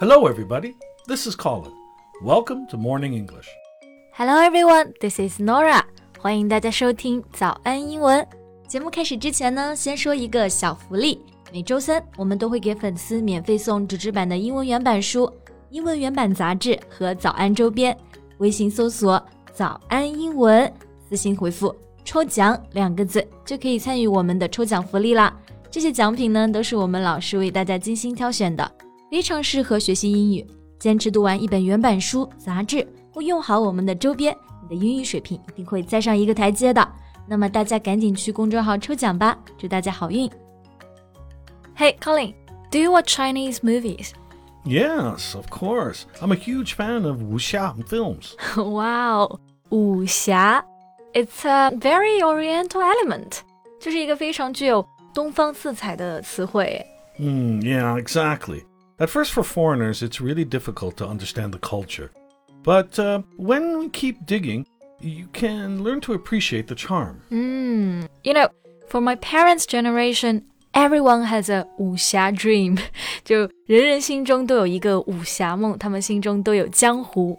Hello, everybody. This is Colin. Welcome to Morning English. Hello everyone, this is Nora. 欢迎大家收听早安英文。节目开始之前呢，先说一个小福利。每周三我们都会给粉丝免费送纸质版的英文原版书、英文原版杂志和早安周边。微信搜索“早安英文”，私信回复“抽奖”两个字，就可以参与我们的抽奖福利啦。这些奖品呢，都是我们老师为大家精心挑选的，非常适合学习英语。坚持读完一本原版书、杂志。或用好我们的周边，你的英语水平一定会再上一个台阶的。那么大家赶紧去公众号抽奖吧，祝大家好运！Hey Colin, do you watch Chinese movies? Yes, of course. I'm a huge fan of wuxia films. wow, 武侠，It's a very Oriental element，这是一个非常具有东方色彩的词汇。Mm, yeah, exactly. At first, for foreigners, it's really difficult to understand the culture. But uh, when we keep digging, you can learn to appreciate the charm. Mm, you know, for my parents' generation, everyone has a 武侠 dream，就人人心中都有一个武侠梦，他们心中都有江湖。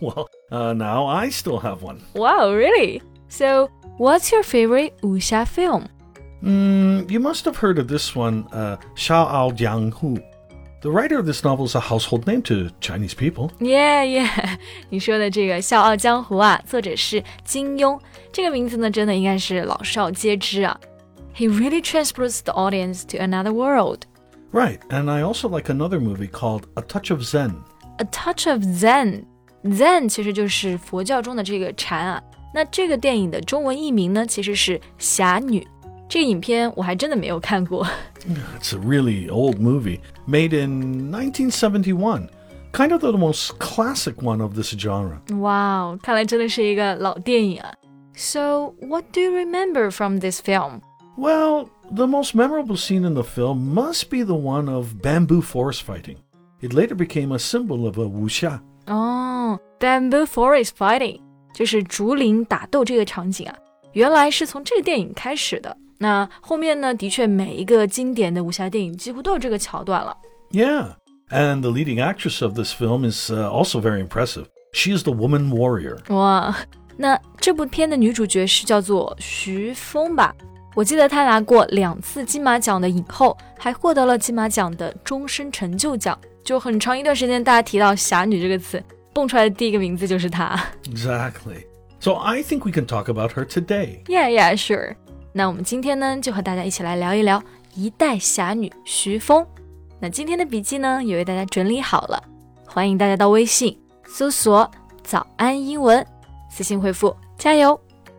well, uh, now I still have one. Wow, really? So, what's your favorite 武侠 film? Mm, you must have heard of this one, uh, Xiao Jianghu. The writer of this novel is a household name to Chinese people. Yeah, yeah. 你说的这个《笑傲江湖》啊，作者是金庸。这个名字呢，真的应该是老少皆知啊。He really transports the audience to another world. Right, and I also like another movie called A Touch of Zen. A Touch of Zen. Zen 其实就是佛教中的这个禅啊。那这个电影的中文译名呢，其实是《侠女》。这个影片我还真的没有看过。It's a really old movie, made in 1971. Kind of the most classic one of this genre. Wow, 看来真的是一个老电影啊。So, what do you remember from this film? Well, the most memorable scene in the film must be the one of bamboo forest fighting. It later became a symbol of a wuxia. Oh, bamboo forest fighting 就是竹林打斗这个场景啊，原来是从这个电影开始的。 那后面呢，的确每一个经典的武侠电影几乎都有这个桥段了。Yeah, and the leading actress of this film is uh, also very impressive. She is the woman warrior. 哇，那这部片的女主角是叫做徐枫吧？我记得她拿过两次金马奖的影后，还获得了金马奖的终身成就奖。就很长一段时间，大家提到“侠女”这个词，蹦出来的第一个名字就是她。Exactly. So I think we can talk about her today. Yeah, yeah, sure. 那我们今天呢，就和大家一起来聊一聊一代侠女徐峰。那今天的笔记呢，也为大家整理好了，欢迎大家到微信搜索“早安英文”，私信回复“加油”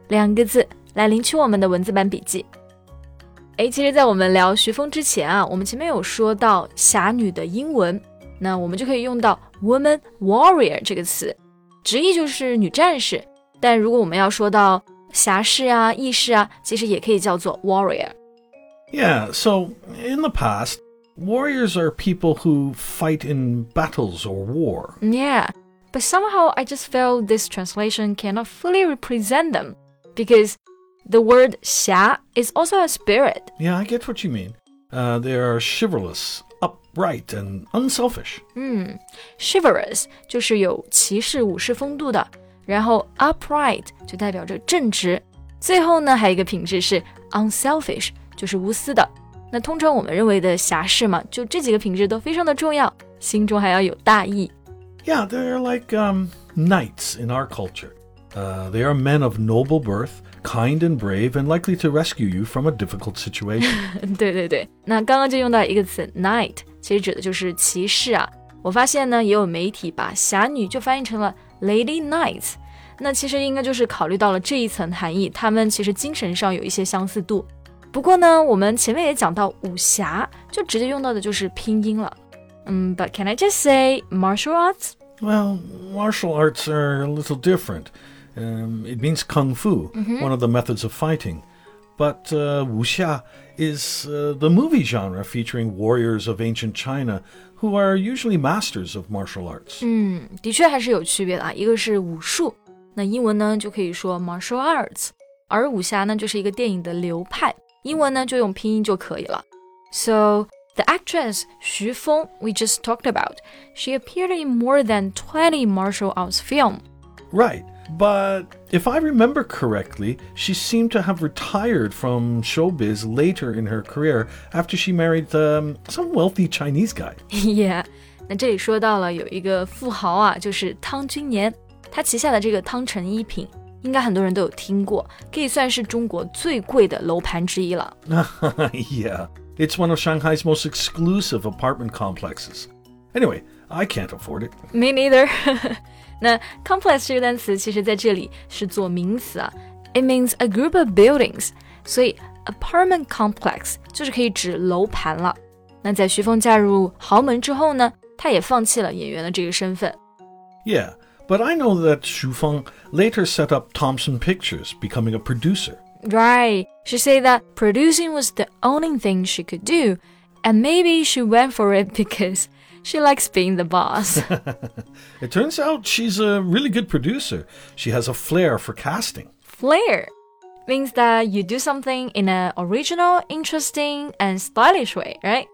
两个字来领取我们的文字版笔记。哎，其实，在我们聊徐峰之前啊，我们前面有说到侠女的英文，那我们就可以用到 “woman warrior” 这个词，直译就是女战士。但如果我们要说到侠士啊、义士啊，其实也可以叫做 warrior。Yeah, so in the past, warriors are people who fight in battles or war. Yeah, but somehow I just feel this translation cannot fully represent them because the word 侠 is also a spirit. Yeah, I get what you mean. Uh, they are chivalrous, upright, and unselfish. 嗯，chivalrous 就是有骑士武士风度的。 然后 upright 就代表着正直，最后呢还有一个品质是 unselfish，就是无私的。那通常我们认为的侠士嘛，就这几个品质都非常的重要，心中还要有大义。Yeah, they're like um, knights in our culture. Uh, they are men of noble birth, kind and brave, and likely to rescue you from a difficult situation. 对对对，那刚刚就用到一个词 knight，其实指的就是骑士啊。我发现呢，也有媒体把侠女就翻译成了 Lady Knights，那其实应该就是考虑到了这一层含义，他们其实精神上有一些相似度。不过呢，我们前面也讲到武侠，就直接用到的就是拼音了。嗯，But can I just say martial arts? Well, martial arts are a little different. Um, it means kung fu, Mm-hmm. one of the methods of fighting. But uh, wuxia is uh, the movie genre featuring warriors of ancient China who are usually masters of martial arts. 嗯，的确还是有区别的啊。一个是武术，那英文呢就可以说 martial arts，而武侠呢就是一个电影的流派，英文呢就用拼音就可以了。So The actress Xu Feng we just talked about, she appeared in more than 20 martial arts films. Right. But if I remember correctly, she seemed to have retired from showbiz later in her career after she married um, some wealthy Chinese guy. yeah，那这里说到了有一个富豪啊，就是汤君年，他旗下的这个汤臣一品，应该很多人都有听过，可以算是中国最贵的楼盘之一了。yeah, it's one of Shanghai's most exclusive apartment complexes. Anyway, I can't afford it. Me neither. 那 complex 这个单词其实在这里是做名词啊，it means a group of buildings，所以 apartment complex 就是可以指楼盘了。那在徐枫嫁入豪门之后呢，他也放弃了演员的这个身份。Yeah, but I know that Xu Feng later set up Tomson Pictures, becoming a producer. Right. She said that producing was the only thing she could do, and maybe she went for it because she likes being the boss. it turns out she's a really good producer. She has a flair for casting. Flair means that you do something in an original, interesting, and stylish way, right?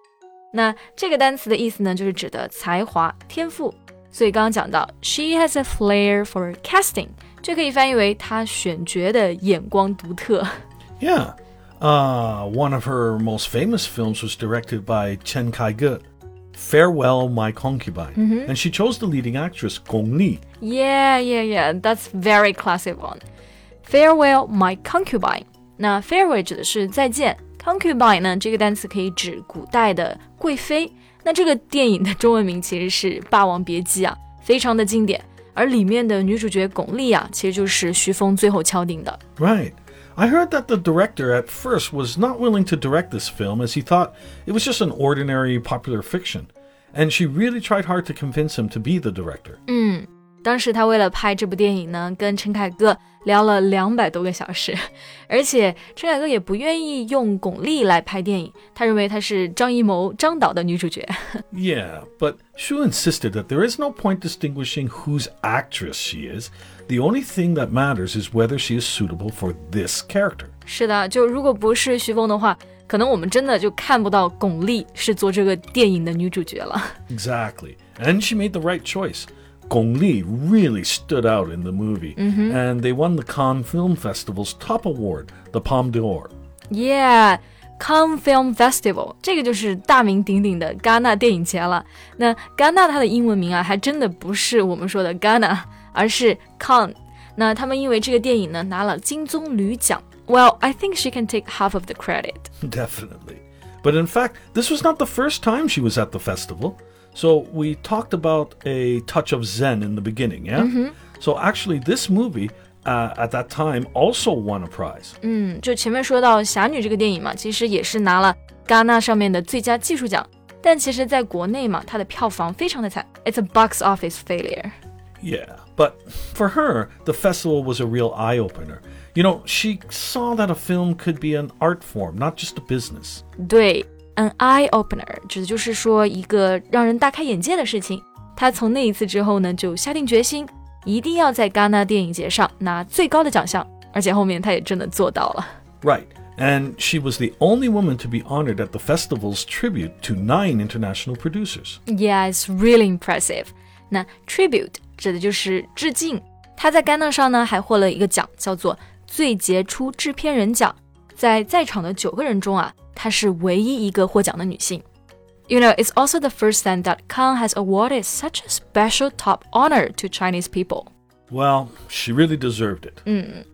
那这个单词的意思呢，就是指的才华、天赋。所以刚刚讲到，she has a flair for casting，这可以翻译为她选角的眼光独特。Yeah, uh, one of her most famous films was directed by Chen Kaige. Farewell My Concubine. Mm -hmm. And she chose the leading actress, Gong Li. Yeah, yeah, yeah. That's very classic one. Farewell My Concubine. 那 farewell 指的是再见，concubine 呢这个单词可以指古代的贵妃。那这个电影的中文名其实是《霸王别姬》啊，非常的经典。而里面的女主角巩俐啊，其实就是徐枫最后敲定的。Right. I heard that the director at first was not willing to direct this film as he thought it was just an ordinary popular fiction, and she really tried hard to convince him to be the director. 嗯，当时他为了拍这部电影呢，跟陈凯歌聊了两百多个小时，而且陈凯歌也不愿意用巩俐来拍电影，他认为她是张艺谋张导的女主角。Yeah, but Xu insisted that there is no point distinguishing whose actress she is. The only thing that matters is whether she is suitable for this character. 是的，就如果不是徐枫的话，可能我们真的就看不到巩俐是做这个电影的女主角了。Exactly, and she made the right choice. Gong Li really stood out in the movie, mm-hmm. and they won the Cannes Film Festival's top award, the Palme d'Or. Yeah. Cannes Film Festival，这个就是大名鼎鼎的戛纳电影节了。那戛纳它的英文名啊，还真的不是我们说的 Ghana，而是 Cannes。那他们因为这个电影呢拿了金棕榈奖。Well, I think she can take half of the credit. Definitely. But in fact, this was not the first time she was at the festival. So we talked about a touch of Zen in the beginning, yeah? Mm-hmm. So actually, this movie uh, at that time also won a prize. 嗯，就前面说到《侠女》这个电影嘛，其实也是拿了戛纳上面的最佳技术奖，但其实在国内嘛，它的票房非常的惨，It's a box office failure. Yeah, but for her, the festival was a real eye opener. You know, she saw that a film could be an art form, not just a business. 对。 An eye opener 指的就是说一个让人大开眼界的事情。他从那一次之后呢，就下定决心，一定要在戛纳电影节上拿最高的奖项，而且后面他也真的做到了。Right. And she was the only woman to be honored at the festival's tribute to nine international producers. Yeah, it's really impressive. 那 tribute 指的就是致敬。她在戛纳上呢还获了一个奖，叫做最杰出制片人奖。在在场的九个人中啊，她是唯一一个获奖的女性。You know, it's also the first time that Cannes has awarded such a special top honor to Chinese people. Well, she really deserved it. 嗯，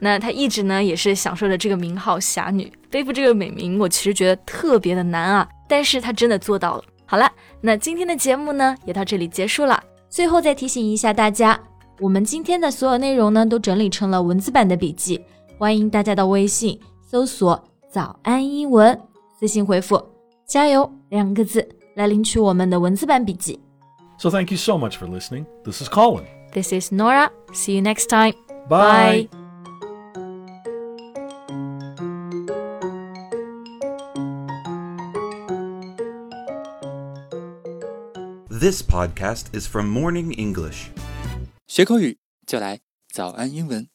那她一直呢也是享受着这个名号“侠女”，背负这个美名，我其实觉得特别的难啊。但是她真的做到了。好了，那今天的节目呢也到这里结束了。最后再提醒一下大家，我们今天的所有内容呢都整理成了文字版的笔记，欢迎大家到微信搜索。早安英文，私信回复“加油”两个字来领取我们的文字版笔记。So thank you so much for listening. This is Colin. This is Nora. See you next time. Bye. Bye. This podcast is from Morning English. 学口语就来早安英文。